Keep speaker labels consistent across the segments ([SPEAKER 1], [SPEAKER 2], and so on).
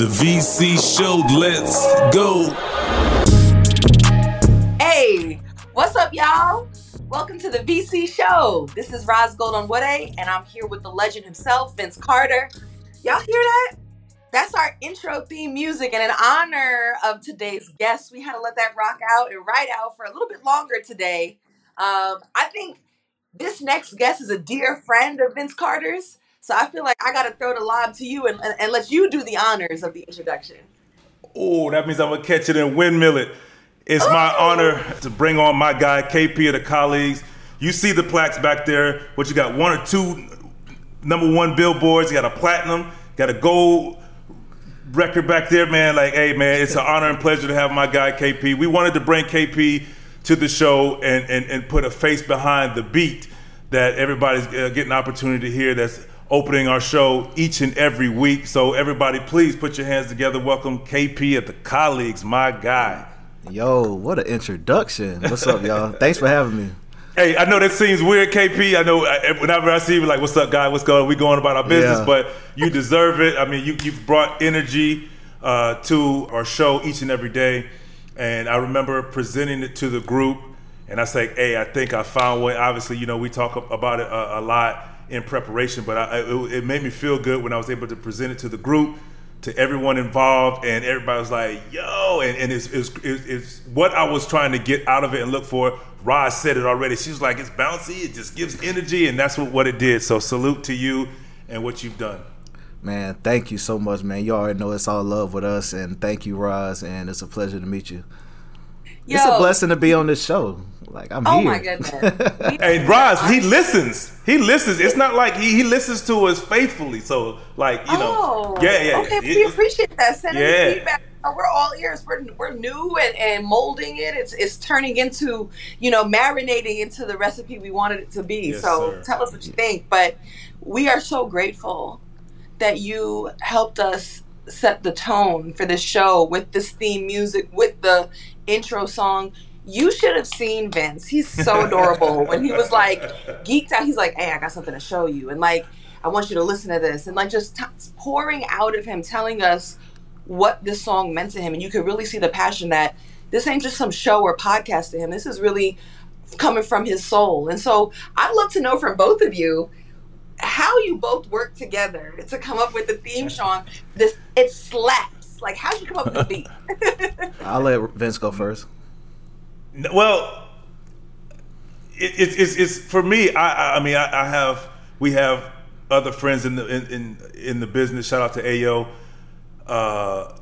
[SPEAKER 1] The VC show, let's go.
[SPEAKER 2] Hey, what's up, y'all? Welcome to the VC show. This is Ros Gold-Onwude, and I'm here with the legend himself, Vince Carter. Y'all hear that? That's our intro theme music, and in honor of today's guest, we had to let that rock out and ride out for a little bit longer today. Um, I think this next guest is a dear friend of Vince Carter's. So I feel like I got to throw the lob to you and, and, and let you do the honors of the introduction.
[SPEAKER 3] Oh, that means I'm gonna catch it and windmill it. It's my honor to bring on my guy KP of the colleagues. You see the plaques back there. What you got? One or two number one billboards. You got a platinum. Got a gold record back there, man. Like, hey, man, it's an honor and pleasure to have my guy KP. We wanted to bring KP to the show and and, and put a face behind the beat that everybody's uh, getting an opportunity to hear. That's opening our show each and every week. So everybody, please put your hands together. Welcome KP at the colleagues, my guy.
[SPEAKER 4] Yo, what an introduction. What's up, y'all? Thanks for having me.
[SPEAKER 3] Hey, I know that seems weird, KP. I know uh, whenever I see you, like, what's up, guy? What's going? We going about our business,
[SPEAKER 4] Yeah.
[SPEAKER 3] but you deserve it. I mean, you you've brought energy uh, to our show each and every day, and I remember presenting it to the group, and I say, hey, I think I found one. Obviously, you know, we talk about it a, a lot in preparation, but I, it, it made me feel good when I was able to present it to the group. To everyone involved, and everybody was like, "Yo!" and, and it's, it's, it's, it's what I was trying to get out of it and look for. Ros said it already. She was like, "It's bouncy. It just gives energy," and that's what, what it did. So salute to you and what you've done.
[SPEAKER 4] Man, thank you so much, man. You already know it's all love with us, and thank you, Ros, and it's a pleasure to meet you. It's a blessing to be on this show. Like I'm
[SPEAKER 2] Oh
[SPEAKER 4] here.
[SPEAKER 2] my goodness.
[SPEAKER 3] Hey, Ros, he listens. He listens. It's not like he, he listens to us faithfully. So, like, you know,
[SPEAKER 2] oh,
[SPEAKER 3] yeah, yeah.
[SPEAKER 2] Okay,
[SPEAKER 3] It-
[SPEAKER 2] we appreciate that. Send
[SPEAKER 3] Yeah.
[SPEAKER 2] us feedback. We're all ears. We're, we're new and, and molding it. It's it's turning into you know marinating into the recipe we wanted it to be.
[SPEAKER 3] Yes,
[SPEAKER 2] so
[SPEAKER 3] sir.
[SPEAKER 2] tell us what you think. But we are so grateful that you helped us set the tone for this show with this theme music, with the intro song. You should have seen Vince. He's so adorable. when he was like geeked out, he's like, "Hey, I got something to show you," and like, "I want you to listen to this," and like just t- pouring out of him, telling us what this song meant to him, and you could really see the passion that this ain't just some show or podcast to him. This is really coming from his soul. And so, I'd love to know from both of you how you both work together to come up with the theme song. This it slaps. Like, how'd you come up with the beat?
[SPEAKER 4] I'll let Vince go first.
[SPEAKER 3] Well, it, it, it's, it's for me. I, I- I mean, I, I have we have other friends in the in, in in the business. Shout out to Ayo. Uh,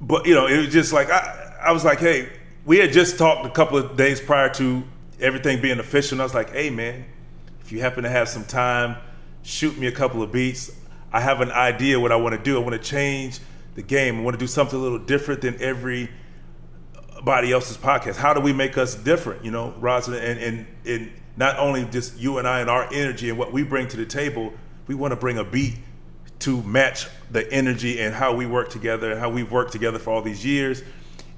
[SPEAKER 3] but you know, it was just like I, I was like, hey, we had just talked a couple of days prior to everything being official, and I was like, hey, man, if you happen to have some time, shoot me a couple of beats. I have an idea what I want to do. I want to change the game. I want to do something a little different than every uh, everybody else's podcast. How do we make us different? You know, Rosin, and and and not only just you and I and our energy and what we bring to the table, we want to bring a beat to match the energy and how we work together and how we've worked together for all these years.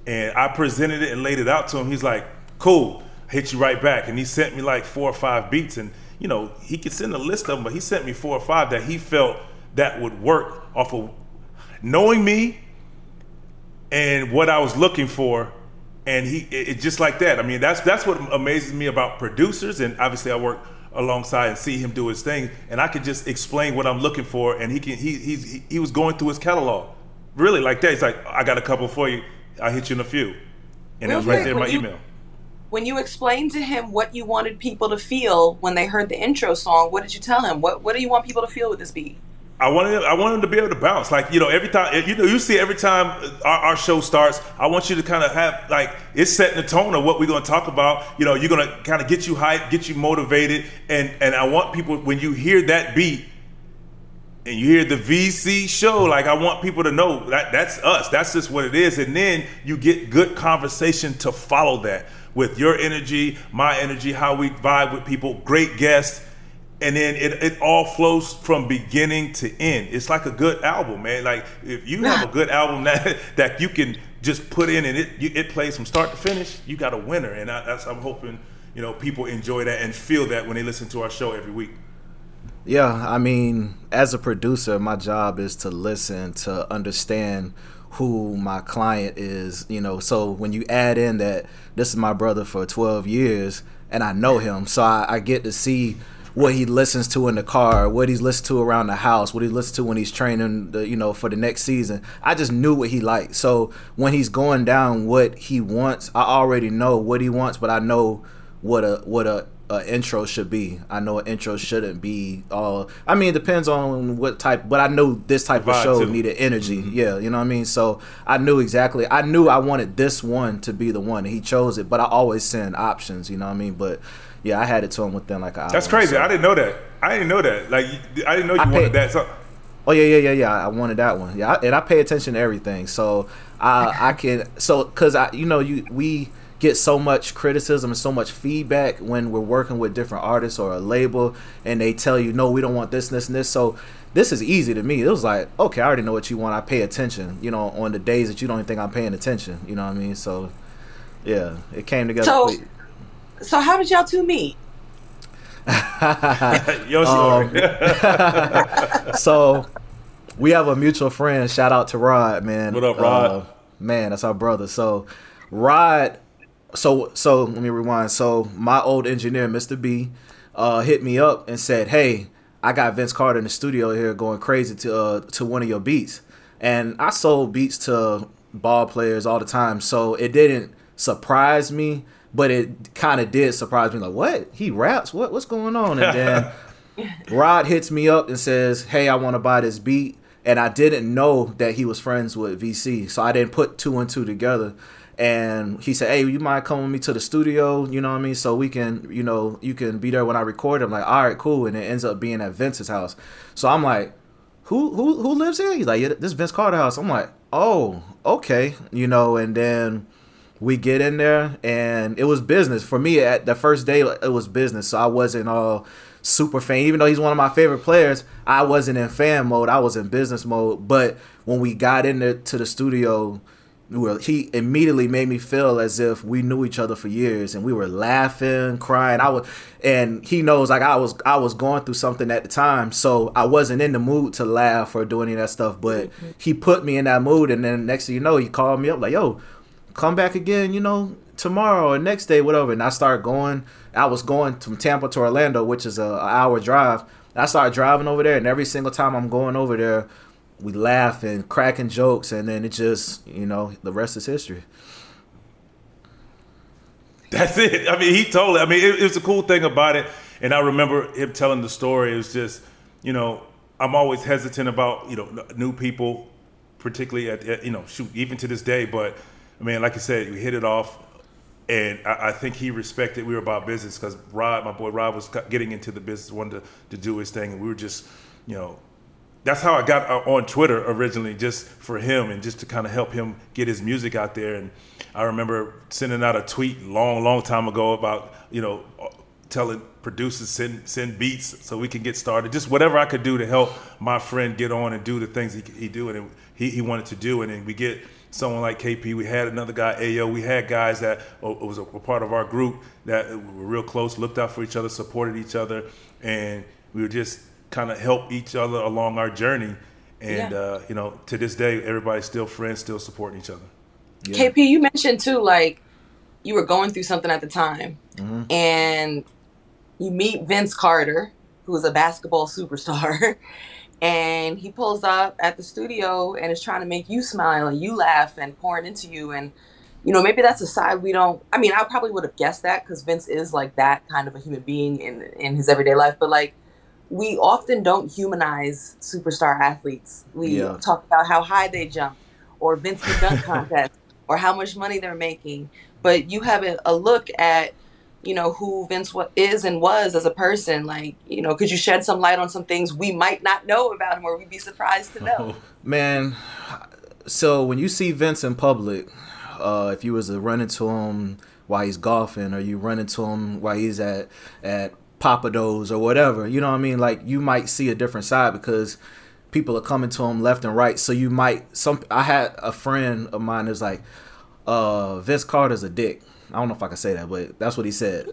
[SPEAKER 3] And I presented it and laid it out to him. He's like, "Cool, hit you right back." And he sent me like four or five beats, and you know, he could send a list of them, but he sent me four or five that he felt that would work off of knowing me and what I was looking for. And he, it, it just like that. I mean, that's that's what amazes me about producers. And obviously, I work alongside and see him do his thing. And I could just explain what I'm looking for, and he can. He he's, he, he was going through his catalog, really like that. He's like, I got a couple for you. I'll hit you in a few, and it was right there in my
[SPEAKER 2] you-
[SPEAKER 3] email.
[SPEAKER 2] when you explained to him what you wanted people to feel when they heard the intro song, what did you tell him? What What do you want people to feel with this beat?
[SPEAKER 3] I wanted I wanted him to be able to bounce. Like you know, every time you know, you see every time our, our show starts, I want you to kind of have like it's setting the tone of what we're going to talk about. You know, you're going to kind of get you hyped, get you motivated, and and I want people when you hear that beat and you hear the VC show, like I want people to know that that's us. That's just what it is. And then you get good conversation to follow that with your energy, my energy, how we vibe with people, great guests. And then it, it all flows from beginning to end. It's like a good album, man. Like if you have a good album that that you can just put in and it you, it plays from start to finish, you got a winner. And I, that's I'm hoping you know people enjoy that and feel that when they listen to our show every week.
[SPEAKER 4] Yeah, I mean, as a producer, my job is to listen, to understand who my client is, you know. So when you add in that this is my brother for 12 years and I know him, so I, I get to see what he listens to in the car, what he's listened to around the house, what he listens to when he's training, the, you know, for the next season. I just knew what he liked. So when he's going down what he wants, I already know what he wants, but I know what a what a an intro should be. I know an intro shouldn't be all. I mean, it depends on what type, but I know this type of show too. needed energy. Mm-hmm. Yeah, you know what I mean. So I knew exactly. I knew I wanted this one to be the one, he chose it. But I always send options. You know what I mean. But yeah, I had it to him within like an hour.
[SPEAKER 3] That's crazy. So. I didn't know that. I didn't know that. Like I didn't know you I wanted paid, that. So.
[SPEAKER 4] Oh yeah, yeah, yeah, yeah. I wanted that one. Yeah, and I pay attention to everything. So I I can so because I you know you we get so much criticism and so much feedback when we're working with different artists or a label and they tell you no we don't want this this and this so this is easy to me it was like okay i already know what you want i pay attention you know on the days that you don't even think i'm paying attention you know what i mean so yeah it came together
[SPEAKER 2] so, so how did y'all two meet
[SPEAKER 3] Your um,
[SPEAKER 4] so we have a mutual friend shout out to rod man
[SPEAKER 3] what up rod uh,
[SPEAKER 4] man that's our brother so rod so so let me rewind. So my old engineer, Mr. B, uh, hit me up and said, "Hey, I got Vince Carter in the studio here going crazy to uh, to one of your beats." And I sold beats to ball players all the time, so it didn't surprise me, but it kind of did surprise me. Like, what? He raps? What? What's going on? And then Rod hits me up and says, "Hey, I want to buy this beat." And I didn't know that he was friends with VC, so I didn't put two and two together and he said, "Hey, you mind coming with me to the studio? You know what I mean? So we can, you know, you can be there when I record." I'm like, "All right, cool." And it ends up being at Vince's house. So I'm like, "Who who who lives here?" He's like, "Yeah, this Vince Carter house." I'm like, "Oh, okay." You know, and then we get in there, and it was business for me. At the first day, it was business, so I wasn't all super fan. Even though he's one of my favorite players, I wasn't in fan mode. I was in business mode. But when we got into the studio well, he immediately made me feel as if we knew each other for years and we were laughing, crying. I was and he knows like I was I was going through something at the time, so I wasn't in the mood to laugh or do any of that stuff, but mm-hmm. he put me in that mood and then next thing you know, he called me up like, "Yo, come back again, you know, tomorrow or next day, whatever." And I start going I was going from Tampa to Orlando, which is a, a hour drive. I started driving over there and every single time I'm going over there, we laugh and cracking jokes, and then it just you know the rest is history.
[SPEAKER 3] That's it. I mean, he told it. I mean, it, it was a cool thing about it, and I remember him telling the story. It was just, you know, I'm always hesitant about you know new people, particularly at you know shoot even to this day. But I mean, like I said, we hit it off, and I, I think he respected we were about business because Rod, my boy Rod, was getting into the business, wanted to, to do his thing, and we were just, you know, that's how I got uh, on Twitter originally, just for him and just to kind of help him get his music out there. And I remember sending out a tweet long, long time ago about you know uh, telling producers send send beats so we can get started. Just whatever I could do to help my friend get on and do the things he he do and he he wanted to do. And then we get someone like KP. We had another guy, Ayo. We had guys that uh, was a, a part of our group that were real close, looked out for each other, supported each other, and we were just kind of help each other along our journey. And yeah. uh, you know, to this day, everybody's still friends, still supporting each other.
[SPEAKER 2] Yeah. KP, you mentioned too, like you were going through something at the time, mm-hmm. and you meet Vince Carter, who is a basketball superstar, and he pulls up at the studio and is trying to make you smile and you laugh and pouring into you and you know maybe that's a side we don't i mean i probably would have guessed that because vince is like that kind of a human being in in his everyday life but like we often don't humanize superstar athletes. We yeah. talk about how high they jump or Vince the dunk contest or how much money they're making. But you have a, a look at, you know, who Vince is and was as a person. Like, you know, could you shed some light on some things we might not know about him or we'd be surprised to know?
[SPEAKER 4] Man, so when you see Vince in public, uh, if you was to run into him while he's golfing or you run into him while he's at at Pappadeaux or whatever. You know what I mean? Like you might see a different side because people are coming to him left and right. So you might some. I had a friend of mine who's like, uh, Vince Carter's a dick. I don't know if I can say that, but that's what he said.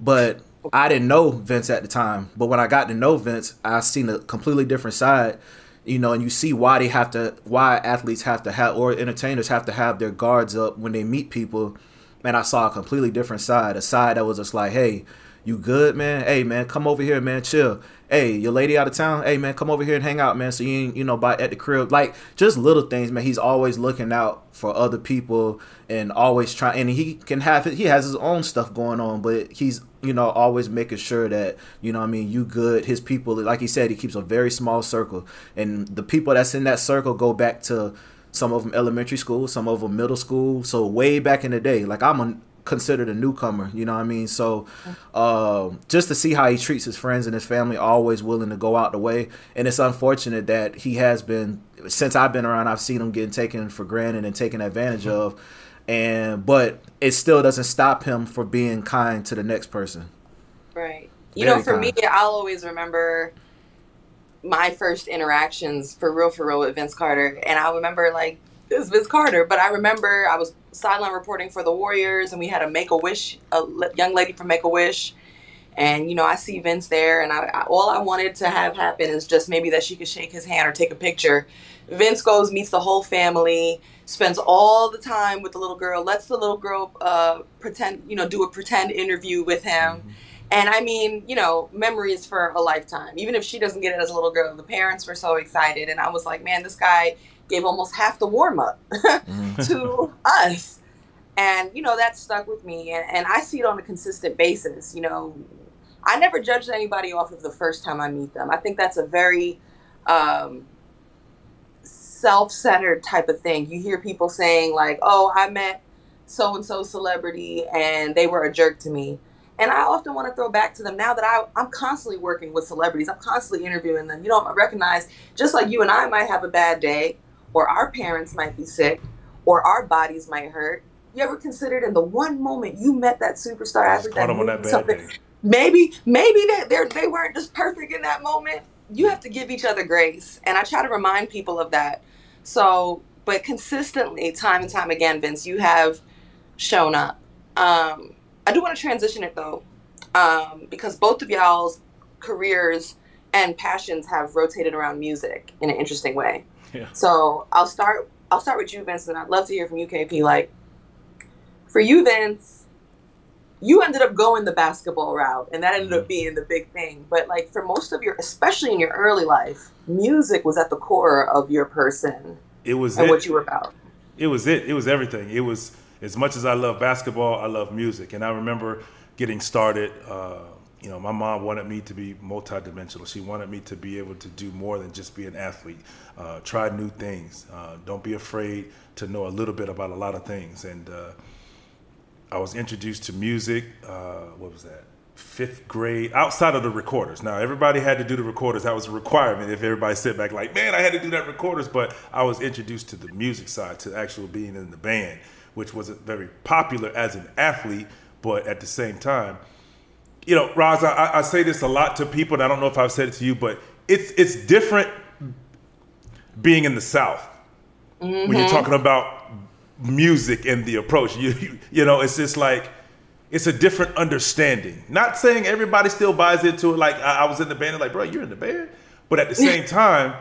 [SPEAKER 4] But I didn't know Vince at the time, but when I got to know Vince, I seen a completely different side. You know, and you see why they have to, why athletes have to have, or entertainers have to have their guards up when they meet people. Man, I saw a completely different side, a side that was just like, hey, you good, man? Hey, man, come over here, man, chill. Hey, your lady out of town? Hey, man, come over here and hang out, man. So you ain't, you know, by at the crib. Like, just little things, man. He's always looking out for other people and always trying. And he can have, it. he has his own stuff going on, but he's, you know, always making sure that, you know I mean, you good. His people, like he said, he keeps a very small circle. And the people that's in that circle go back to, some of them elementary school, some of them middle school. So way back in the day, like I'm a considered a newcomer. You know what I mean? So uh, just to see how he treats his friends and his family, always willing to go out the way. And it's unfortunate that he has been since I've been around. I've seen him getting taken for granted and taken advantage mm-hmm. of. And but it still doesn't stop him for being kind to the next person.
[SPEAKER 2] Right. You Very know, for kind. me, I'll always remember my first interactions for real, for real with Vince Carter, and I remember like this Vince Carter. But I remember I was sideline reporting for the Warriors, and we had a Make a Wish, a young lady from Make a Wish, and you know I see Vince there, and I, I, all I wanted to have happen is just maybe that she could shake his hand or take a picture. Vince goes, meets the whole family, spends all the time with the little girl, lets the little girl uh, pretend, you know, do a pretend interview with him. Mm-hmm. And I mean, you know, memories for a lifetime. Even if she doesn't get it as a little girl, the parents were so excited. And I was like, man, this guy gave almost half the warm up mm. to us. And, you know, that stuck with me. And, and I see it on a consistent basis. You know, I never judge anybody off of the first time I meet them. I think that's a very um, self centered type of thing. You hear people saying, like, oh, I met so and so celebrity and they were a jerk to me. And I often want to throw back to them now that I, I'm constantly working with celebrities, I'm constantly interviewing them. You know, I recognize just like you and I might have a bad day, or our parents might be sick, or our bodies might hurt. You ever considered in the one moment you met that superstar athlete that, that something? Maybe, maybe that they they weren't just perfect in that moment. You have to give each other grace, and I try to remind people of that. So, but consistently, time and time again, Vince, you have shown up. Um, I do want to transition it though, um, because both of y'all's careers and passions have rotated around music in an interesting way. Yeah. So I'll start. I'll start with you, Vince, and I'd love to hear from you, KP. Like, for you, Vince, you ended up going the basketball route, and that ended up mm-hmm. being the big thing. But like for most of your, especially in your early life, music was at the core of your person.
[SPEAKER 3] It was
[SPEAKER 2] and
[SPEAKER 3] it.
[SPEAKER 2] what you were about.
[SPEAKER 3] It was it. It was everything. It was as much as I love basketball, I love music, and I remember getting started. Uh, you know, my mom wanted me to be multidimensional. She wanted me to be able to do more than just be an athlete. Uh, try new things. Uh, don't be afraid to know a little bit about a lot of things. And uh, I was introduced to music. Uh, what was that? Fifth grade, outside of the recorders. Now everybody had to do the recorders. That was a requirement. If everybody sit back like, man, I had to do that recorders. But I was introduced to the music side, to actual being in the band, which wasn't very popular as an athlete. But at the same time, you know, Ros, I, I, say this a lot to people, and I don't know if I've said it to you, but it's it's different being in the South mm-hmm. when you're mm-hmm. talking about music and the approach. You, you you know, it's just like it's a different understanding. Not saying everybody still buys into it. Like I, I was in the band, and like, bro, you're in the band, but at the same time,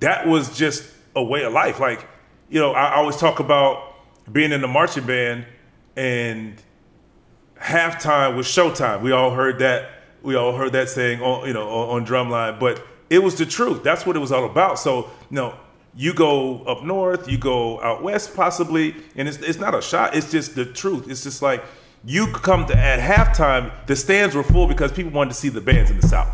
[SPEAKER 3] that was just a way of life. Like, you know, I, I always talk about being in the marching band and halftime was showtime. We all heard that. We all heard that saying on you know on, on drumline, but it was the truth. That's what it was all about. So you know, you go up north, you go out west, possibly, and it's it's not a shot. It's just the truth. It's just like you come to at halftime, the stands were full because people wanted to see the bands in the south.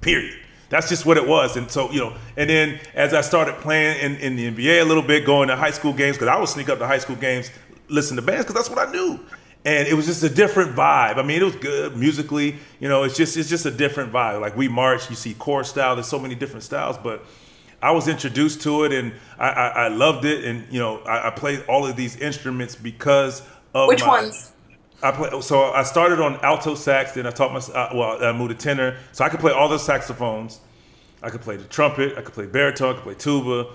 [SPEAKER 3] Period. That's just what it was. And so, you know, and then as I started playing in, in the NBA a little bit, going to high school games, because I would sneak up to high school games, listen to bands, because that's what I knew and it was just a different vibe. I mean, it was good musically. You know, it's just it's just a different vibe. Like we march, you see core style. There's so many different styles, but I was introduced to it and I, I, I loved it. And you know, I, I, played all of these instruments because of
[SPEAKER 2] which
[SPEAKER 3] my,
[SPEAKER 2] ones.
[SPEAKER 3] I play, so I started on alto sax, then I taught my uh, well, I moved to tenor, so I could play all the saxophones. I could play the trumpet, I could play baritone, I could play tuba,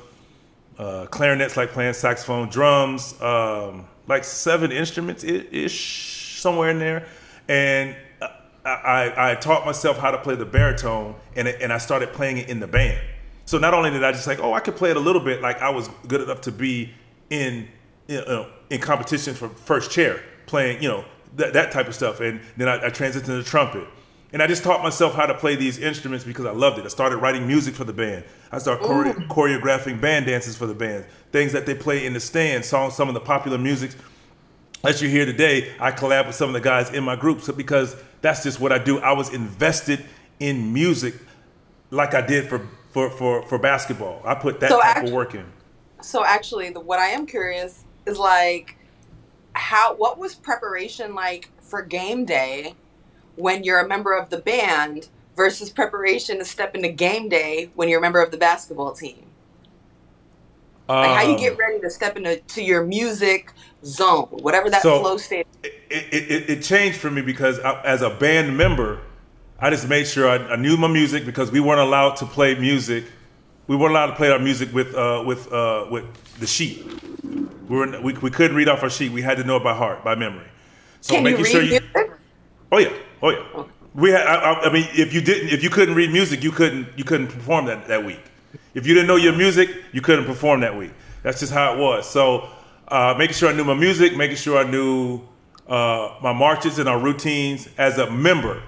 [SPEAKER 3] uh, clarinets, like playing saxophone, drums. Um, like seven instruments ish somewhere in there, and I, I taught myself how to play the baritone, and and I started playing it in the band. So not only did I just like, oh, I could play it a little bit, like I was good enough to be in you know, in competition for first chair, playing you know that, that type of stuff. And then I, I transitioned to the trumpet. And I just taught myself how to play these instruments because I loved it. I started writing music for the band. I started chore- choreographing band dances for the band, things that they play in the stands, songs, some of the popular music that you hear today. I collab with some of the guys in my group so because that's just what I do. I was invested in music like I did for for for, for basketball. I put that
[SPEAKER 2] So
[SPEAKER 3] type of work in.
[SPEAKER 2] So actually, the, what I am curious is like, how what was preparation like for game day when you're a member of the band versus preparation to step into game day when you're a member of the basketball team? Like how you
[SPEAKER 3] Um,
[SPEAKER 2] get ready to step into to your music zone, whatever that
[SPEAKER 3] So-
[SPEAKER 2] flow state.
[SPEAKER 3] it, it, it, it changed for me because I, as a band member, I just made sure I, I knew my music because we weren't allowed to play music. We weren't allowed to play our music with uh, with uh, with the sheet. We, were, we we couldn't read off our sheet. We had to know it by heart, by memory. So
[SPEAKER 2] Can you
[SPEAKER 3] making
[SPEAKER 2] read
[SPEAKER 3] sure you.
[SPEAKER 2] music?
[SPEAKER 3] Oh yeah, oh yeah. We had. I, I- I mean, if you didn't, if you couldn't read music, you couldn't you couldn't perform that that week. If you didn't know your music, you couldn't perform that week. That's just how it was. So, uh, making sure I knew my music, making sure I knew uh, my marches and our routines as a member.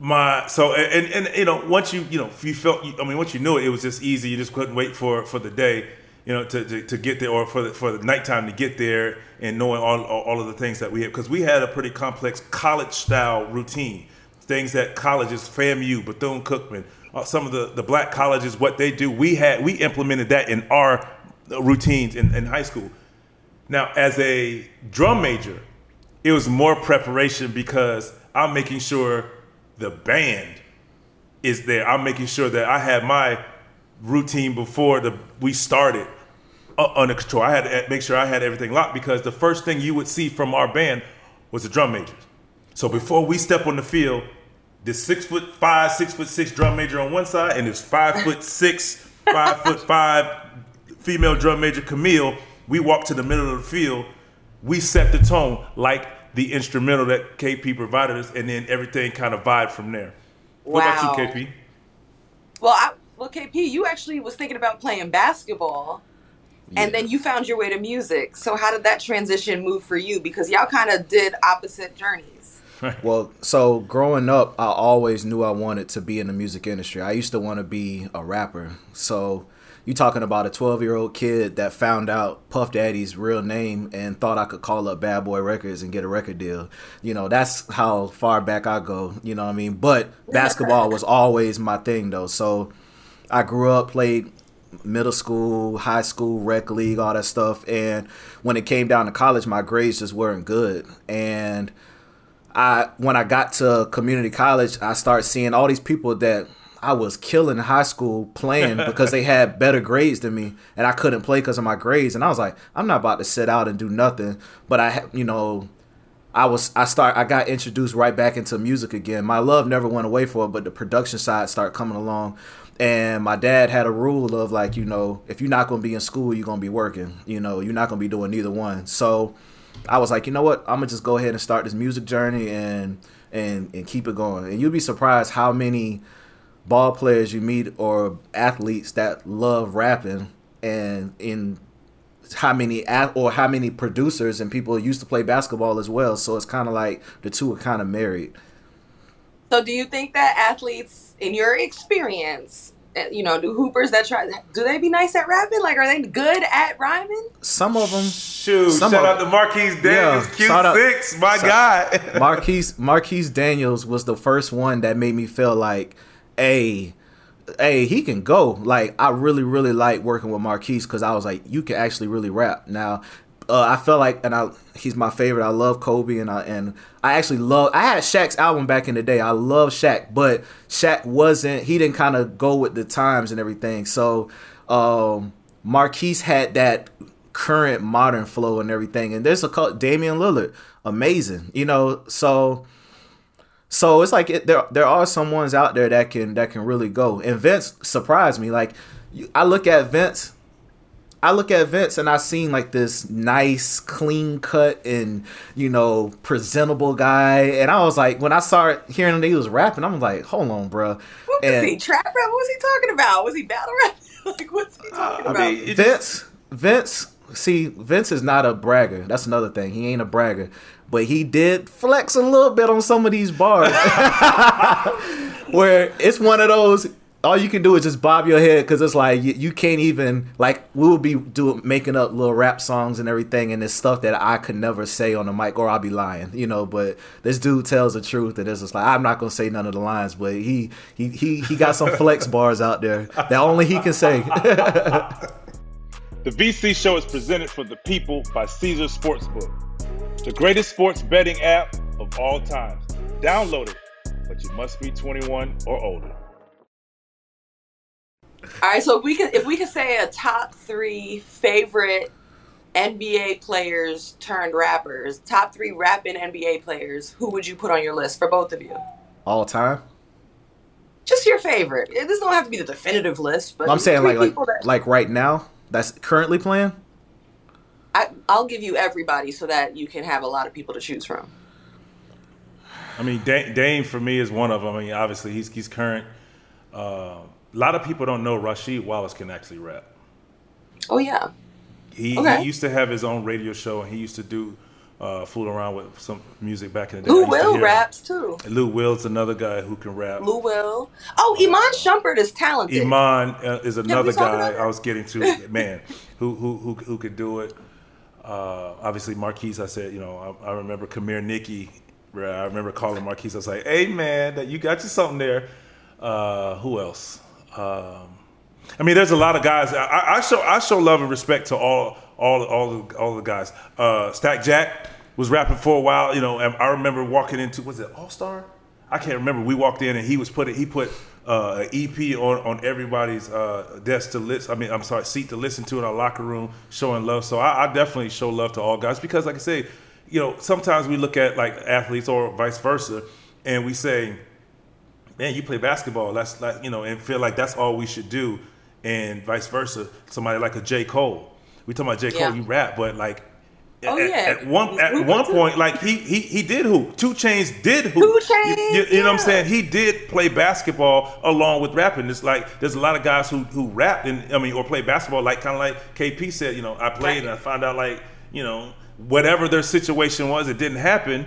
[SPEAKER 3] My so and, and and you know once you you know if you felt I mean once you knew it it was just easy you just couldn't wait for for the day you know to, to, to get there or for the for the nighttime to get there and knowing all all, all of the things that we had because we had a pretty complex college style routine. Things that colleges FAMU Bethune Cookman uh, some of the the black colleges what they do we had we implemented that in our routines in, in high school. Now as a drum major it was more preparation because I'm making sure the band is there. I'm making sure that I had my routine before the we started uh, under control. I had to make sure I had everything locked because the first thing you would see from our band was the drum majors. So before we step on the field, this six foot five, six foot six drum major on one side, and this five foot six, five foot five female drum major Camille. We walk to the middle of the field. We set the tone like the instrumental that KP provided us, and then everything kind of vibed from there. What about you, KP?
[SPEAKER 2] Well, I, well, KP, you actually was thinking about playing basketball, and then you found your way to music. So how did that transition move for you? Because y'all kind of did opposite journeys.
[SPEAKER 4] Well, so growing up, I always knew I wanted to be in the music industry. I used to want to be a rapper. So you talking about a 12 year old kid that found out Puff Daddy's real name and thought I could call up Bad Boy Records and get a record deal. You know, that's how far back I go. You know what I mean? But basketball was always my thing though. So I grew up, played middle school, high school, rec league, all that stuff. And when it came down to college, my grades just weren't good. And I when I got to community college, I started seeing all these people that I was killing in high school playing because they had better grades than me, and I couldn't play because of my grades. And I was like, I'm not about to sit out and do nothing. But I, you know, I was I start I got introduced right back into music again. My love never went away for it, but the production side started coming along. And my dad had a rule of like, you know, if you're not gonna be in school, you're gonna be working. You know, you're not gonna be doing neither one. So I was like, you know what? I'm gonna just go ahead and start this music journey and and and keep it going. And you'll be surprised how many ball players you meet or athletes that love rapping and in how many ath- or how many producers and people used to play basketball as well. So it's kind of like the two are kind of married.
[SPEAKER 2] So do you think that athletes, in your experience, eh, you know, do hoopers that try, do they be nice at rapping? Like, are they good at rhyming?
[SPEAKER 4] Some of them
[SPEAKER 3] Shoot,
[SPEAKER 4] Some
[SPEAKER 3] shout
[SPEAKER 4] of-
[SPEAKER 3] out to Marquis Daniels,
[SPEAKER 4] Yeah,
[SPEAKER 3] Q6, my
[SPEAKER 4] shout-
[SPEAKER 3] guy.
[SPEAKER 4] Marquis Marquis Daniels was the first one that made me feel like, hey, hey, he can go. Like I really, really like working with Marquis because I was like, you can actually really rap. Now, uh, I felt like, and I he's my favorite. I love Kobe, and I and I actually love. I had Shaq's album back in the day. I love Shaq, but Shaq wasn't. He didn't kind of go with the times and everything. So, um, Marquis had that current modern flow and everything. And there's a call Damian Lillard, amazing. You know, so so it's like it, there there are some ones out there that can that can really go. And Vince surprised me. Like I look at Vince, I look at Vince and I seen like this nice, clean cut and you know presentable guy, and I was like, when I started hearing that he was rapping, I'm like, hold on, bro.
[SPEAKER 2] What was
[SPEAKER 4] And-
[SPEAKER 2] he? Trap rap? What was he talking about? Was he battle rap? like, what's he talking
[SPEAKER 3] I
[SPEAKER 2] about?
[SPEAKER 3] mean, it just-
[SPEAKER 4] Vince, Vince, see, Vince is not a bragger. That's another thing. He ain't a bragger, but he did flex a little bit on some of these bars, where it's one of those. All you can do is just bob your head because it's like you, you can't even like we will be doing making up little rap songs and everything and it's stuff that I could never say on the mic or I'll be lying, you know. But this dude tells the truth and it's just like I'm not gonna say none of the lines, but he he he, he got some flex bars out there that only he can say.
[SPEAKER 3] The VC show is presented for the people by Caesars Sportsbook, the greatest sports betting app of all times. Download it, but you must be 21 or older.
[SPEAKER 2] All right, so if we could if we could say a top three favorite NBA players turned rappers, top three rapping NBA players, who would you put on your list for both of you?
[SPEAKER 4] All time.
[SPEAKER 2] Just your favorite. It doesn't have to be the definitive list, but
[SPEAKER 4] I'm saying like like
[SPEAKER 2] that-
[SPEAKER 4] like right now that's currently playing.
[SPEAKER 2] I, I'll give you everybody so that you can have a lot of people to choose from.
[SPEAKER 3] I mean, Dame, Dame for me is one of them. I mean, obviously he's he's current. Uh, a lot of people don't know Rasheed Wallace can actually rap.
[SPEAKER 2] Oh yeah,
[SPEAKER 3] He,
[SPEAKER 2] Okay.
[SPEAKER 3] he used to have his own radio show, and he used to do uh, fool around with some music back in the day.
[SPEAKER 2] Lou
[SPEAKER 3] to
[SPEAKER 2] Will
[SPEAKER 3] him.
[SPEAKER 2] raps too.
[SPEAKER 3] Lou Will's another guy who can rap.
[SPEAKER 2] Lou Will. Oh, Iman Shumpert is talented.
[SPEAKER 3] Iman uh, is another guy I was getting to. Man, who who who who could do it? Uh, obviously, Marquis. I said, you know, I, I remember Kamir Nikki. I remember calling Marquis. I was like, "Hey, man, that you got you something there." Uh, who else? Um, I mean, there's a lot of guys. I, I- show I show love and respect to all all all the, all the guys. Uh, Stack Jack was rapping for a while. You know, and I remember walking into was it All Star? I can't remember. We walked in and he was put he put uh, an EP on on everybody's uh, desk to listen. I mean, I'm sorry, seat to listen to in our locker room, showing love. So I, I definitely show love to all guys because, like I say, you know, sometimes we look at like athletes or vice versa, and we say, man, you play basketball. That's like you know, and feel like that's all we should do, and vice versa. Somebody like a J Cole. We talking about J Cole,
[SPEAKER 2] Yeah.
[SPEAKER 3] you rap, but like.
[SPEAKER 2] Oh,
[SPEAKER 3] at,
[SPEAKER 2] yeah.
[SPEAKER 3] at one at
[SPEAKER 2] hooping,
[SPEAKER 3] one
[SPEAKER 2] too.
[SPEAKER 3] point, like he he he did hoop. Two Chainz did hoop.
[SPEAKER 2] Two Chainz,
[SPEAKER 3] You, you- you know what I'm saying? He did play basketball along with rapping. It's like there's a lot of guys who who rap and I mean or play basketball like kind of like KP said. You know, I played and I found out like you know whatever their situation was, it didn't happen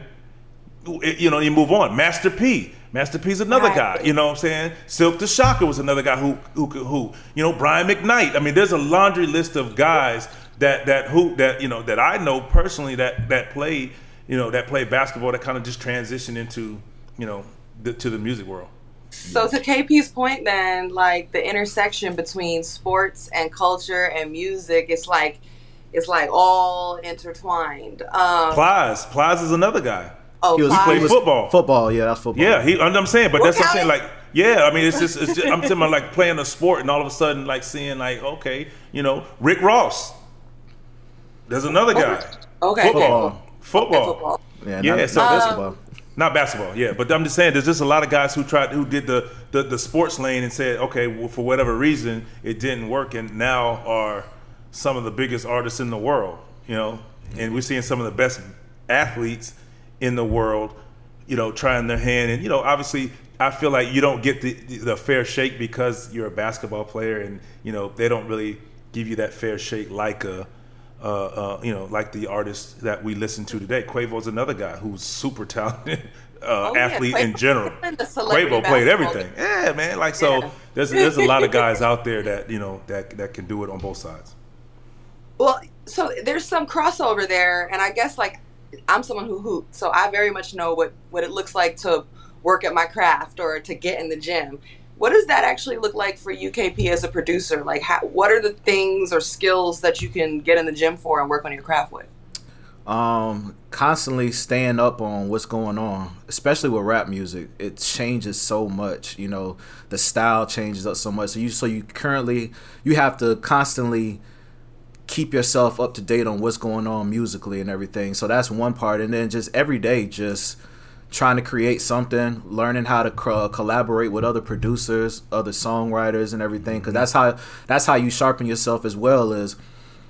[SPEAKER 3] it- you know, you move on. Master P. Master P's another guy. You know what I'm saying? Silk the Shocker was another guy who who could who. You know, Brian McKnight. I mean, there's a laundry list of guys that that who that you know that I know personally that that played you know that played basketball that kind of just transitioned into you know the, to the music world.
[SPEAKER 2] So to KP's point, then like the intersection between sports and culture and music, it's like it's like all intertwined. Um,
[SPEAKER 3] Plies. Plies is another guy.
[SPEAKER 2] Oh,
[SPEAKER 4] He was,
[SPEAKER 2] Plies-
[SPEAKER 3] played
[SPEAKER 4] he was-
[SPEAKER 3] football.
[SPEAKER 4] Football, yeah, that's football.
[SPEAKER 3] Yeah, he. I'm saying, but
[SPEAKER 2] Look
[SPEAKER 3] that's what I'm saying. Like, yeah, I mean, it's just, it's just I'm talking about like playing a sport and all of a sudden like seeing like, okay, you know, Rick Ross. There's another guy.
[SPEAKER 2] Okay,
[SPEAKER 3] Football.
[SPEAKER 2] okay.
[SPEAKER 3] Football.
[SPEAKER 2] Okay, football.
[SPEAKER 4] yeah,
[SPEAKER 3] Yeah,
[SPEAKER 4] not,
[SPEAKER 3] so
[SPEAKER 4] not basketball.
[SPEAKER 3] Not basketball, yeah. But I'm just saying, there's just a lot of guys who tried, who did the the, the sports lane and said, okay, well, for whatever reason, it didn't work, and now are some of the biggest artists in the world. You know, and we're seeing some of the best athletes in the world. You know, trying their hand, and you know, obviously, I feel like you don't get the the fair shake because you're a basketball player, and you know, they don't really give you that fair shake like a uh, uh, you know, like the artists that we listen to today. Quavo's another guy who's super talented uh,
[SPEAKER 2] Oh, yeah,
[SPEAKER 3] athlete in general. Quavo played everything. Yeah, man. Like so,
[SPEAKER 2] Yeah.
[SPEAKER 3] there's there's a lot of guys out there that you know that that can do it on both sides.
[SPEAKER 2] Well, so there's some crossover there, and I guess like I'm someone who hoops, so I very much know what what it looks like to work at my craft or to get in the gym. What does that actually look like for UKP as a producer? Like, how, what are the things or skills that you can get in the gym for and work on your craft with?
[SPEAKER 4] um constantly staying up on what's going on especially with rap music it changes so much you know the style changes up so much so you so you currently you have to constantly keep yourself up to date on what's going on musically and everything. So that's one part. And then just every day just trying to create something learning how to co- collaborate with other producers other songwriters and everything. Because that's how that's how you sharpen yourself as well as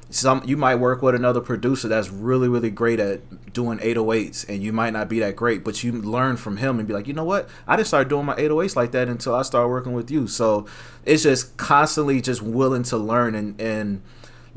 [SPEAKER 4] some you might work with another producer that's really really great at doing 808s and you might not be that great but you learn from him and be like you know what? I didn't start doing my 808s like that until i started working with you. So it's just constantly just willing to learn and and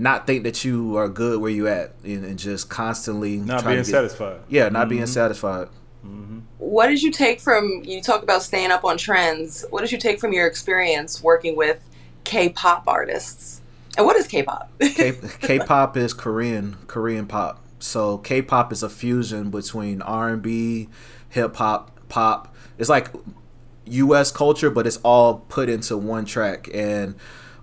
[SPEAKER 4] not think that you are good where you at and, and just constantly
[SPEAKER 3] Not
[SPEAKER 4] trying
[SPEAKER 3] being
[SPEAKER 4] to get-
[SPEAKER 3] satisfied.
[SPEAKER 4] yeah not being mm-hmm. satisfied mm-hmm.
[SPEAKER 2] What did you take from you talk about staying up on trends? What did you take from your experience working with K-pop artists? And what is K-pop?
[SPEAKER 4] K- K-pop is Korean Korean pop. So K-pop is a fusion between R&B, hip hop, pop. It's like U.S. culture, but it's all put into one track. And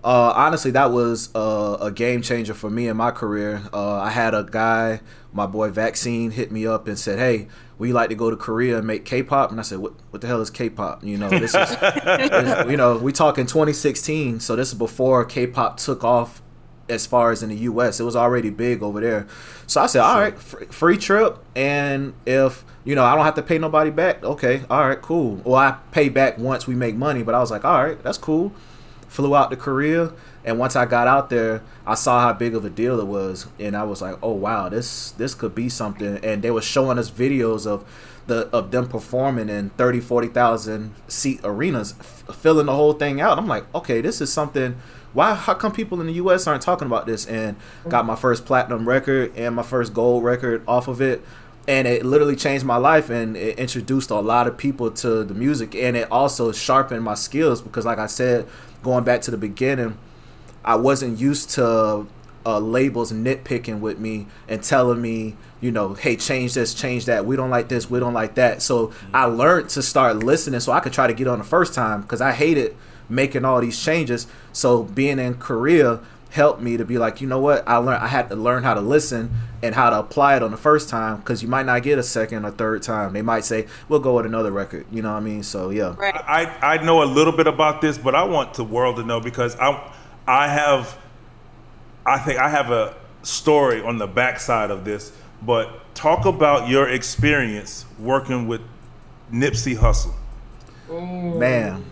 [SPEAKER 4] uh, honestly, that was a, a game changer for me in my career. Uh, I had a guy, my boy Vaccine, hit me up and said, "Hey, we like to go to Korea and make K-pop." And I said, "What? What the hell is K-pop? You know, this is, you know, we talking 2016, so this is before K-pop took off." As far as in the U.S., it was already big over there. So I said, "All right, fr- free trip, and if you know I don't have to pay nobody back, okay, all right, cool. Well, I pay back once we make money, but I was like, all right, that's cool." Flew out to Korea, and once I got out there, I saw how big of a deal it was, and I was like, "Oh wow, this this could be something." And they were showing us videos of the of them performing in 30, 40,000 seat arenas, f- filling the whole thing out. I'm like, okay, this is something. Why? How come people in the U.S. aren't talking about this? And got my first platinum record and my first gold record off of it, and it literally changed my life and it introduced a lot of people to the music, and it also sharpened my skills because, like I said, going back to the beginning, I wasn't used to uh, labels nitpicking with me and telling me, you know, hey, change this, change that. We don't like this, we don't like that. So I learned to start listening so I could try to get on the first time because I hated making all these changes. So being in Korea helped me to be like, you know what? I learned I had to learn how to listen and how to apply it on the first time because you might not get a second or third time. They might say, we'll go with another record. You know what I mean? So yeah.
[SPEAKER 2] right.
[SPEAKER 3] I, I know a little bit about this, but I want the world to know because I I have I think I have a story on the backside of this. But talk about your experience working with Nipsey Hussle.
[SPEAKER 4] Man.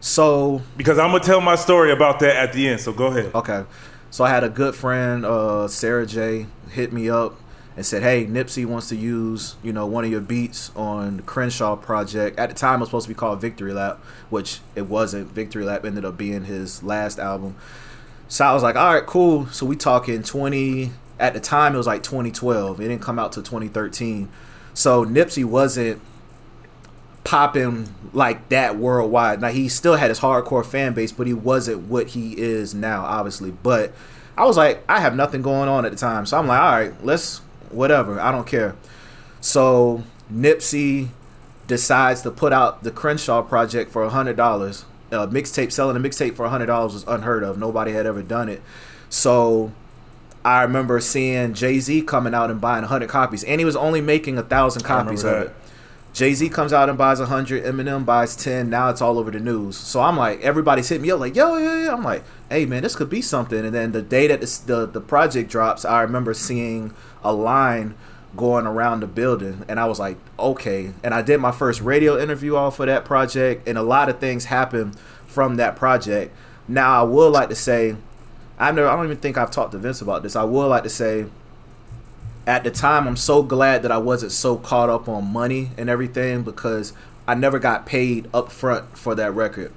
[SPEAKER 4] So
[SPEAKER 3] Because I'm gonna tell my story about that at the end. So go ahead.
[SPEAKER 4] Okay. So I had a good friend, uh, Sarah J, hit me up and said, "Hey, Nipsey wants to use you know one of your beats on the Crenshaw project. At the time, it was supposed to be called Victory Lap, which it wasn't. Victory Lap ended up being his last album. So I was like, all right, cool. So we talking twenty. At the time, it was like 2012. It didn't come out till 2013. So Nipsey wasn't popping like that worldwide. Now he still had his hardcore fan base, but he wasn't what he is now, obviously. But I was like, I have nothing going on at the time, so I'm like, all right, let's whatever. I don't care. So Nipsey decides to put out the Crenshaw project for a hundred dollars. A mixtape selling a mixtape for a hundred dollars was unheard of. Nobody had ever done it. So I remember seeing Jay Z coming out and buying a hundred copies, and he was only making a thousand copies of
[SPEAKER 3] that.
[SPEAKER 4] it. Jay Z comes out and buys 100, Eminem buys 10. Now it's all over the news. So I'm like, everybody's hitting me up like, yo, yeah, yeah. I'm like, hey, man, this could be something. And then the day that this, the, the project drops, I remember seeing a line going around the building. And I was like, okay. And I did my first radio interview off of that project. And a lot of things happened from that project. Now, I would like to say, I never, I don't even think I've talked to Vince about this. I would like to say, at the time I'm so glad that I wasn't so caught up on money and everything because I never got paid up front for that record.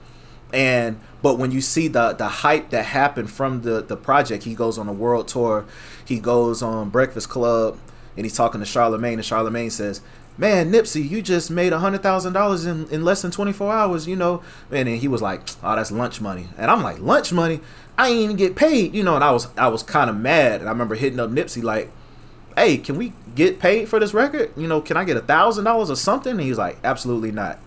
[SPEAKER 4] And but when you see the the hype that happened from the the project, he goes on a world tour, he goes on Breakfast Club, and he's talking to Charlemagne, and Charlemagne says, "Man, Nipsey, you just made a hundred thousand dollars in in less than twenty four hours, you know." And then he was like, "Oh, that's lunch money," and I'm like, "Lunch money? I ain't even get paid," you know. And I was I was kind of mad, and I remember hitting up Nipsey like hey, can we get paid for this record? You know, can I get a thousand dollars or something? And he was like, absolutely not.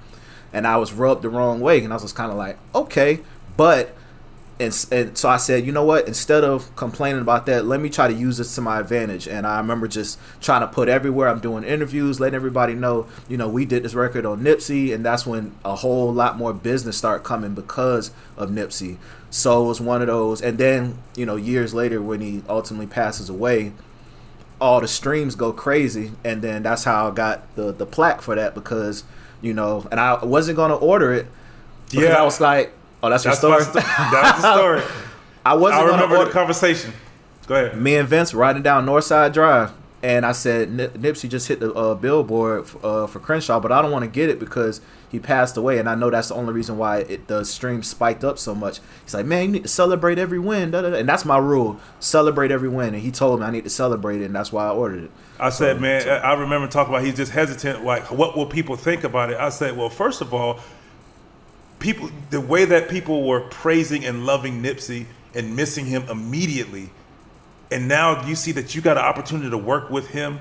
[SPEAKER 4] And I was rubbed the wrong way, and I was just kind of like, okay, but. And, and so I said, you know what? Instead of complaining about that, let me try to use this to my advantage. And I remember just trying to put everywhere. I'm doing interviews, letting everybody know, you know, we did this record on Nipsey, and that's when a whole lot more business started coming because of Nipsey. So it was one of those. And then, you know, years later, when he ultimately passes away, all the streams go crazy and then that's how I got the the plaque for that because you know and I wasn't gonna order it
[SPEAKER 3] Yeah.
[SPEAKER 4] I was like oh that's,
[SPEAKER 3] That's
[SPEAKER 4] your story
[SPEAKER 3] sto- That's the story.
[SPEAKER 4] I wasn't
[SPEAKER 3] I
[SPEAKER 4] gonna
[SPEAKER 3] remember
[SPEAKER 4] order
[SPEAKER 3] the conversation. Go ahead.
[SPEAKER 4] Me and Vince riding down Northside Drive, and I said Nip- Nipsey just hit the uh, billboard f- uh, for Crenshaw, but I don't want to get it because he passed away, and I know that's the only reason why it the stream spiked up so much. He's like, man, you need to celebrate every win, da, da, da." and that's my rule: celebrate every win. And he told me I need to celebrate it, and that's why I ordered it.
[SPEAKER 3] I said, man, I I remember talking about he's just hesitant. Like, what will people think about it? I said, well, first of all, people, the way that people were praising and loving Nipsey and missing him immediately, and now you see that you got an opportunity to work with him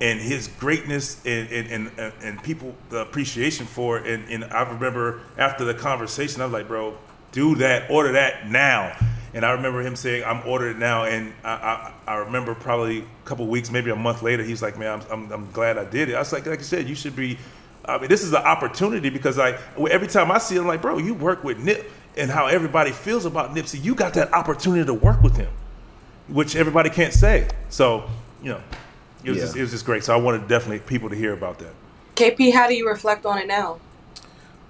[SPEAKER 3] and his greatness and and, and, and people the appreciation for it. And, and I remember after the conversation, I was like, bro, do that, order that now. And I remember him saying, I'm ordering it now. And I, I, I remember probably a couple weeks, maybe a month later, he's like, man, I'm, I'm, I'm glad I did it. I was like, like I said, you should be, I mean, this is an opportunity because I, every time I see him, like, bro, you work with Nip and how everybody feels about Nipsey, you got that opportunity to work with him which everybody can't say. So, you know, it was
[SPEAKER 4] Yeah.
[SPEAKER 3] just it was just great. So I wanted definitely people to hear about that.
[SPEAKER 2] KP, how do you reflect on it now?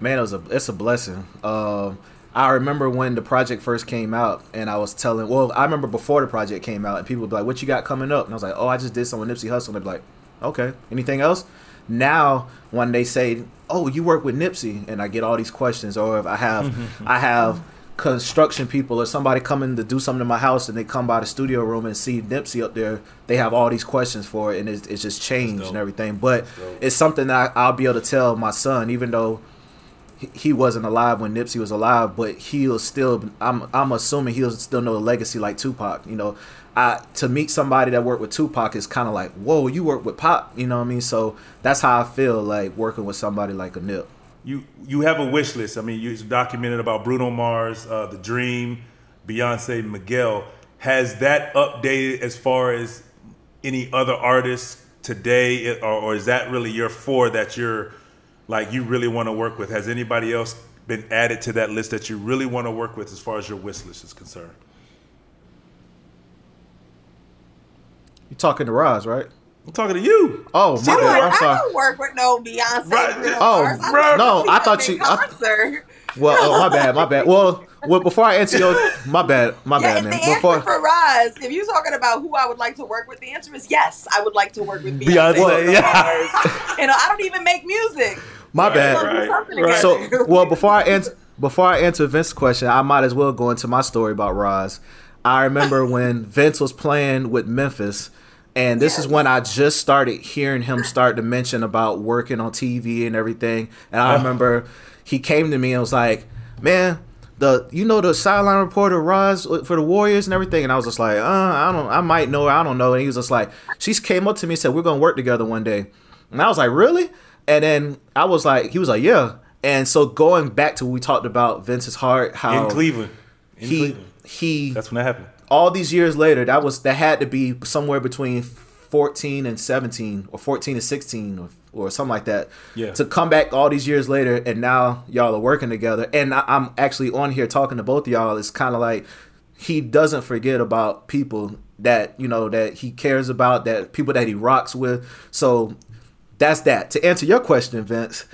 [SPEAKER 4] Man, it was a it's a blessing. Um, I remember when the project first came out, and I was telling. Well, I remember before the project came out, and people would be like, "What you got coming up?" And I was like, "Oh, I just did some with Nipsey Hussle." And they'd be like, "Okay, anything else?" Now, when they say, "Oh, you work with Nipsey," and I get all these questions, or if I have, I have construction people or somebody coming to do something in my house and they come by the studio room and see Nipsey up there, they have all these questions for it and it's, it's just changed and everything. But it's something that I'll be able to tell my son, even though he- he wasn't alive when Nipsey was alive, but he'll still. I'm I'm assuming he'll still know the legacy like Tupac. You know, I to meet somebody that worked with Tupac is kind of like, whoa, you work with Pop. You know what I mean? So that's how I feel like working with somebody like a Nip.
[SPEAKER 3] You you have a wish list. I mean, you documented about Bruno Mars, uh, The Dream, Beyonce, Miguel. Has that updated as far as any other artists today, or, or is that really your four that you're like you really want to work with? Has anybody else been added to that list that you really want to work with as far as your wish list is concerned?
[SPEAKER 4] You're talking to Ros, right?
[SPEAKER 3] I'm talking to you.
[SPEAKER 4] Oh, my
[SPEAKER 2] I'm
[SPEAKER 4] bad.
[SPEAKER 2] like,
[SPEAKER 4] I'm
[SPEAKER 2] I
[SPEAKER 4] sorry.
[SPEAKER 2] don't work with no Beyonce.
[SPEAKER 3] Right.
[SPEAKER 4] Oh,
[SPEAKER 2] Mars. I
[SPEAKER 3] right.
[SPEAKER 4] No, I thought
[SPEAKER 2] in
[SPEAKER 4] you- I- Well, oh, my bad, my bad. Well, well, before I answer your, my bad, my
[SPEAKER 2] yeah,
[SPEAKER 4] bad,
[SPEAKER 2] if the
[SPEAKER 4] man.
[SPEAKER 2] answer
[SPEAKER 4] Before,
[SPEAKER 2] for Ros, if you're talking about who I would like to work with, the answer is yes. I would like to work with Beyonce.
[SPEAKER 3] Beyonce,
[SPEAKER 2] Bruno
[SPEAKER 3] yeah.
[SPEAKER 2] Mars. you know, I don't even make music.
[SPEAKER 4] my bad.
[SPEAKER 3] Right,
[SPEAKER 2] something
[SPEAKER 3] right.
[SPEAKER 4] So, well, before I answer before I answer Vince's question, I might as well go into my story about Ros. I remember when Vince was playing with Memphis, and this is when I just started hearing him start to mention about working on TV and everything. And I remember he came to me and was like, "Man." The you know the sideline reporter Ros for the Warriors and everything, and I was just like, uh, I don't, I might know, her, I don't know. And he was just like, she came up to me and said, we're gonna work together one day, and I was like, really? And then I was like, he was like, yeah. And so going back to what we talked about Vince's heart, how
[SPEAKER 3] In Cleveland. In
[SPEAKER 4] he
[SPEAKER 3] Cleveland.
[SPEAKER 4] he
[SPEAKER 3] That's when that happened.
[SPEAKER 4] All these years later, that was that had to be somewhere between 14 and 17 or 14 and 16 or, or something like that.
[SPEAKER 3] Yeah.
[SPEAKER 4] To come back all these years later and now y'all are working together and I, I'm actually on here talking to both of y'all. It's kind of like he doesn't forget about people that you know that he cares about, that people that he rocks with. So that's that. To answer your question, Vince,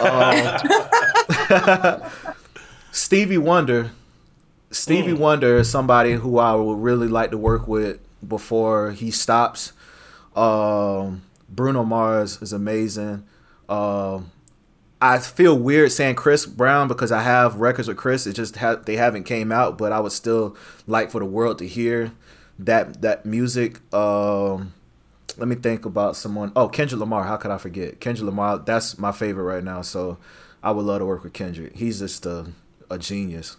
[SPEAKER 4] um, Stevie Wonder. Stevie Wonder is somebody who I would really like to work with before he stops. Um, Bruno Mars is amazing. Um, I feel weird saying Chris Brown because I have records with Chris. It just ha- they haven't came out, but I would still like for the world to hear that that music. Um, let me think about someone. Oh, Kendrick Lamar. How could I forget Kendrick Lamar? That's my favorite right now. So I would love to work with Kendrick. He's just a, a genius.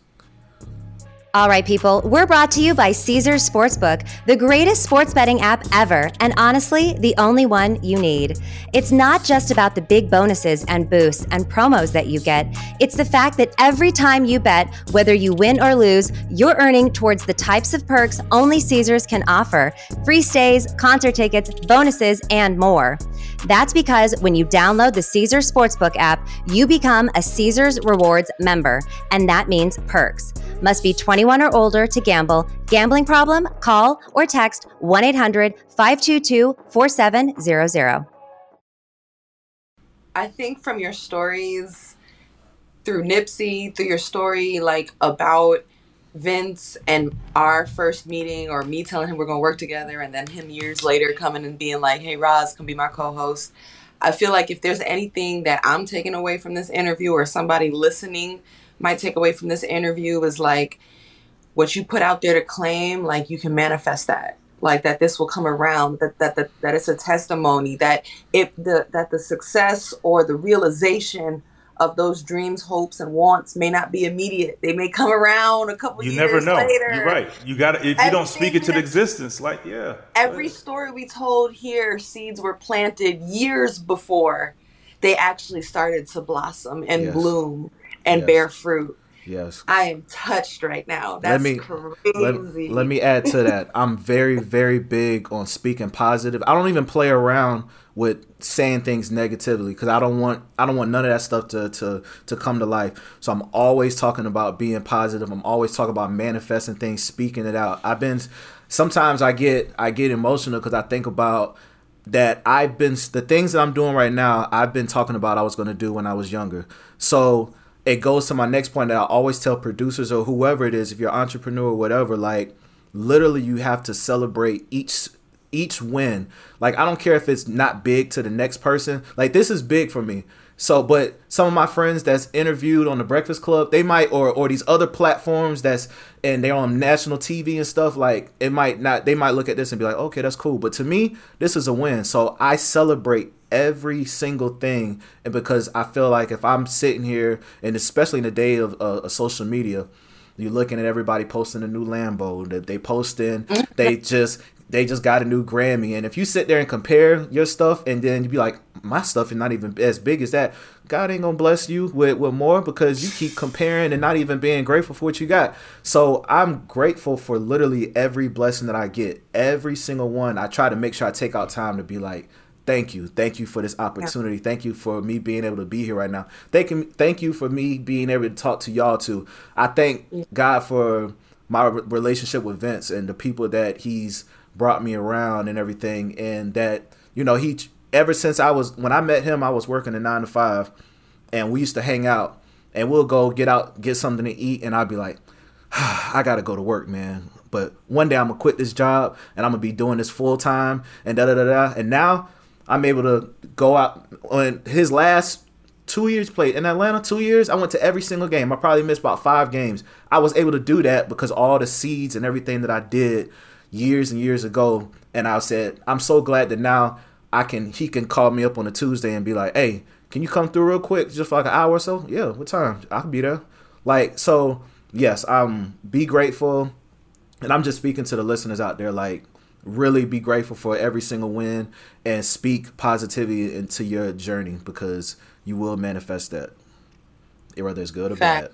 [SPEAKER 5] All right, people, we're brought to you by Caesars Sportsbook, the greatest sports betting app ever, and honestly, the only one you need. It's not just about the big bonuses and boosts and promos that you get, it's the fact that every time you bet, whether you win or lose, you're earning towards the types of perks only Caesars can offer free stays, concert tickets, bonuses, and more. That's because when you download the Caesars Sportsbook app, you become a Caesars Rewards member, and that means perks. Must be 21 or older to gamble. Gambling problem? Call or text 1 800 522 4700.
[SPEAKER 2] I think from your stories through Nipsey, through your story like about Vince and our first meeting, or me telling him we're gonna work together, and then him years later coming and being like, "Hey, Ros, can be my co-host." I feel like if there's anything that I'm taking away from this interview, or somebody listening might take away from this interview, is like what you put out there to claim, like you can manifest that like that this will come around that that that, that it's a testimony that if the that the success or the realization of those dreams hopes and wants may not be immediate they may come around a couple
[SPEAKER 3] You
[SPEAKER 2] years
[SPEAKER 3] never know.
[SPEAKER 2] later
[SPEAKER 3] You're right. You got to if you don't speak it to the existence, like yeah.
[SPEAKER 2] every story we told here seeds were planted years before they actually started to blossom and
[SPEAKER 4] Yes.
[SPEAKER 2] bloom and
[SPEAKER 4] Yes.
[SPEAKER 2] bear fruit
[SPEAKER 4] Yes.
[SPEAKER 2] i am touched right now that's
[SPEAKER 4] me-
[SPEAKER 2] crazy
[SPEAKER 4] Let, let me add to that. I'm very, very big on speaking positive. I don't even play around with saying things negatively because I don't want I don't want none of that stuff to, to to come to life. So I'm always talking about being positive. I'm always talking about manifesting things, speaking it out. I've been sometimes I get I get emotional because I think about that I've been the things that I'm doing right now. I've been talking about I was going to do when I was younger. So it goes to my next point that I always tell producers or whoever it is, if you're an entrepreneur or whatever, like literally you have to celebrate each each win. Like I don't care if it's not big to the next person. Like this is big for me. So, but some of my friends that's interviewed on the Breakfast Club, they might or or these other platforms that's and they're on national TV and stuff. Like it might not, they might look at this and be like, okay, that's cool. But to me, this is a win. So I celebrate every single thing, and because I feel like if I'm sitting here, and especially in the day of uh, of social media, you're looking at everybody posting a new Lambo that they posting. they just they just got a new Grammy, and if you sit there and compare your stuff, and then you be like, my stuff is not even as big as that. God ain't gonna bless you with, with more because you keep comparing and not even being grateful for what you got. So I'm grateful for literally every blessing that I get, every single one. I try to make sure I take out time to be like, thank you. Thank you for this opportunity. Thank you for me being able to be here right now. Thank you thank you for me being able to talk to y'all too. I thank god for my re- relationship with vince and the people that he's brought me around and everything and that you know he ever since i was when i met him i was working a nine to five and we used to hang out and we'll go get out get something to eat and i'd be like I gotta go to work, man. But one day I'm gonna quit this job and I'm gonna be doing this full time and da da da da. And now I'm able to go out on his last two years played in Atlanta. Two years, I went to every single game. I probably missed about five games. I was able to do that because all the seeds and everything that I did years and years ago. And I said, I'm so glad that now I can. He can call me up on a Tuesday and be like, "Hey, can you come through real quick, just for like an hour or so?" Yeah, what time? I can be there. Like so, yes. Um, be grateful, and I'm just speaking to the listeners out there. Like, really be grateful for every single win and speak positivity into your journey because you will manifest that, whether it's good or bad.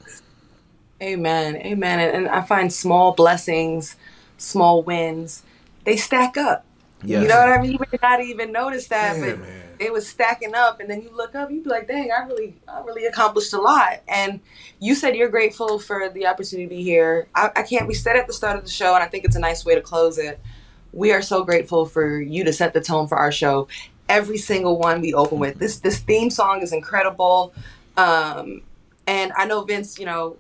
[SPEAKER 2] Amen. Amen. And I find small blessings, small wins, they stack up.
[SPEAKER 4] Yes.
[SPEAKER 2] You know what I mean? You may not even notice that,
[SPEAKER 3] Yeah,
[SPEAKER 2] but
[SPEAKER 3] man.
[SPEAKER 2] they was stacking up, and then you look up, you be like, "Dang, I really, I really accomplished a lot." And you said you're grateful for the opportunity to be here. I, I can't. We said at the start of the show, and I think it's a nice way to close it. We are so grateful for you to set the tone for our show. Every single one we open with this. This theme song is incredible, um, and I know Vince. You know,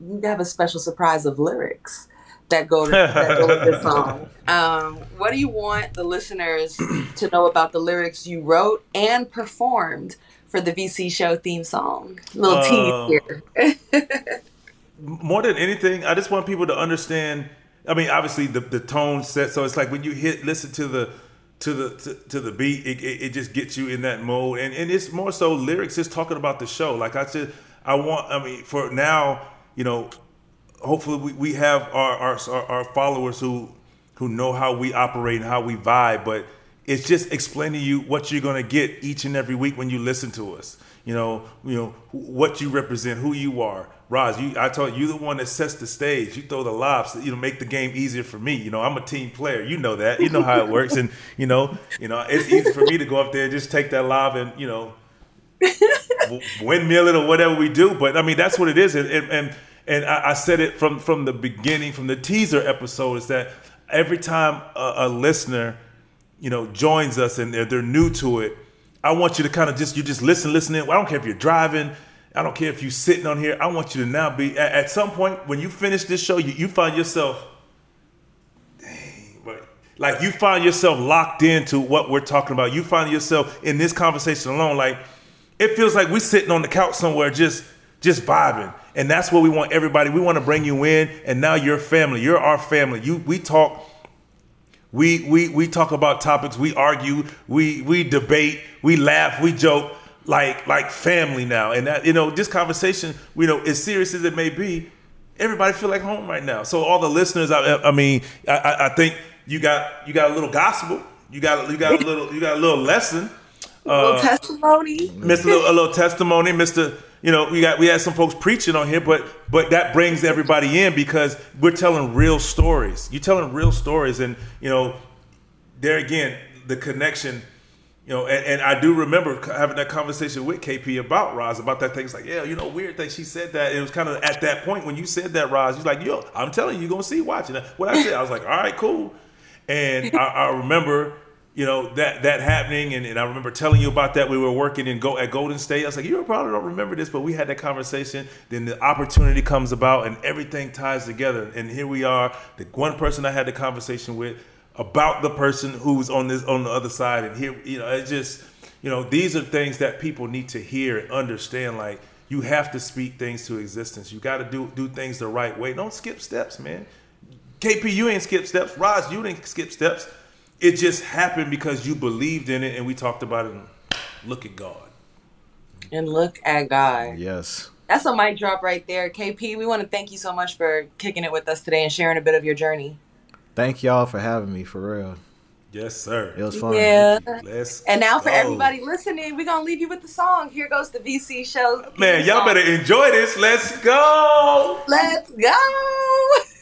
[SPEAKER 2] you have a special surprise of lyrics that go to, that go with this song. Um, what do you want the listeners to know about the lyrics you wrote and performed for the VC show theme song? Little
[SPEAKER 3] Uh,
[SPEAKER 2] tease here.
[SPEAKER 3] more than anything, I just want people to understand. I mean, obviously the the tone set, so it's like when you hit listen to the to the to, to the beat, it, it, it just gets you in that mode, and and it's more so lyrics just talking about the show. Like I said, I want. I mean, for now, you know, hopefully we, we have our, our our followers who who know how we operate and how we vibe, but it's just explaining to you what you're gonna get each and every week when you listen to us. You know, you know what you represent, who you are. Ros, you I told you, the one that sets the stage. You throw the lobs, you know, make the game easier for me. You know, I'm a team player. You know that. You know how it works, and you know, you know, it's easy for me to go up there and just take that lob and you know windmill it or whatever we do. But I mean, that's what it is. And and and, and I, I said it from from the beginning, from the teaser episode, is that every time a, a listener, you know, joins us and they're, they're new to it, I want you to kind of just you just listen, listen in. I don't care if you're driving. I don't care if you're sitting on here. I want you to now be at, at some point when you finish this show, you, you find yourself, dang, but like you find yourself locked into what we're talking about. You find yourself in this conversation alone, like it feels like we're sitting on the couch somewhere, just just vibing. And that's what we want everybody. We want to bring you in, and now you're family. You're our family. You we talk. We, we, we talk about topics, we argue, we, we debate, we laugh, we joke like like family now. And that you know, this conversation, you know, as serious as it may be, everybody feel like home right now. So all the listeners, I, I mean, I, I think you got you got a little gospel, you got you got a little you got a little lesson,
[SPEAKER 2] a little uh, testimony,
[SPEAKER 3] Mr. Little, a little testimony, Mr. You know, we got we had some folks preaching on here, but but that brings everybody in because we're telling real stories. You're telling real stories, and you know, there again, the connection you know, and, and, I do remember having that conversation with KP about Ros about that thing. It's like, yeah, you know, weird thing. She said that. It was kind of at that point when you said that, Ros. You're like, yo, I'm telling you, you're gonna see watching. What I said, I was like, all right, cool. And I, I remember, you know, that that happening, and, and, I remember telling you about that. We were working in go at Golden State. I was like, you probably don't remember this, but we had that conversation. Then the opportunity comes about, and everything ties together. And here we are. The one person I had the conversation with about the person who's on this on the other side and here you know it's just you know these are things that people need to hear and understand like you have to speak things to existence you got to do do things the right way don't skip steps man kp you ain't skip steps Ros, you didn't skip steps it just happened because you believed in it and we talked about it and look at god
[SPEAKER 2] and look at god
[SPEAKER 4] yes
[SPEAKER 2] that's a mic drop right there kp we want to thank you so much for kicking it with us today and sharing a bit of your journey
[SPEAKER 4] Thank y'all for having me for real.
[SPEAKER 3] Yes, sir.
[SPEAKER 4] It was fun.
[SPEAKER 2] Yeah.
[SPEAKER 3] Let's
[SPEAKER 2] and now for
[SPEAKER 3] go.
[SPEAKER 2] everybody listening, we're gonna leave you with the song. Here goes the VC show.
[SPEAKER 3] Man, y'all better enjoy this. Let's go.
[SPEAKER 2] Let's go.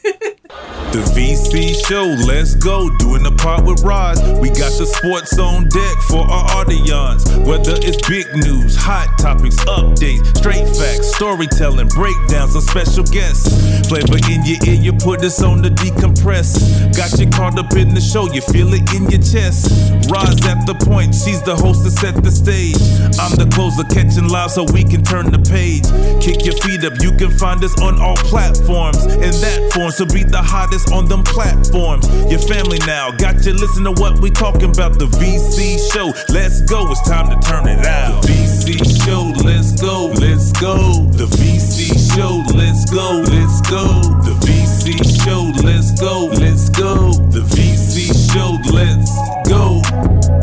[SPEAKER 1] The VC show, let's go. Doing the part with Ros. We got the sports on deck for our audience. Whether it's big news, hot topics, updates, straight facts, storytelling, breakdowns, or special guests. Flavor in your ear, you put us on the decompress. Got you caught up in the show, you feel it in your chest. Ros at the point, she's the host to set the stage. I'm the closer, catching live so we can turn the page. Kick your feet up, you can find us on all platforms. In that form, so be the hottest on them platforms. Your family now got you listen to what we talking about. The VC show, let's go. It's time to turn it out. The VC show, let's go, let's go. The VC show, let's go, let's go. The VC show, let's go, let's go. The VC show, let's go.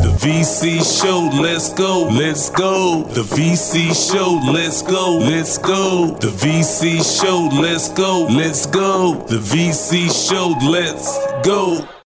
[SPEAKER 1] The VC show, let's go, let's go. The VC show, let's go, let's go. The VC show, let's go, let's go. The VC show, let's go.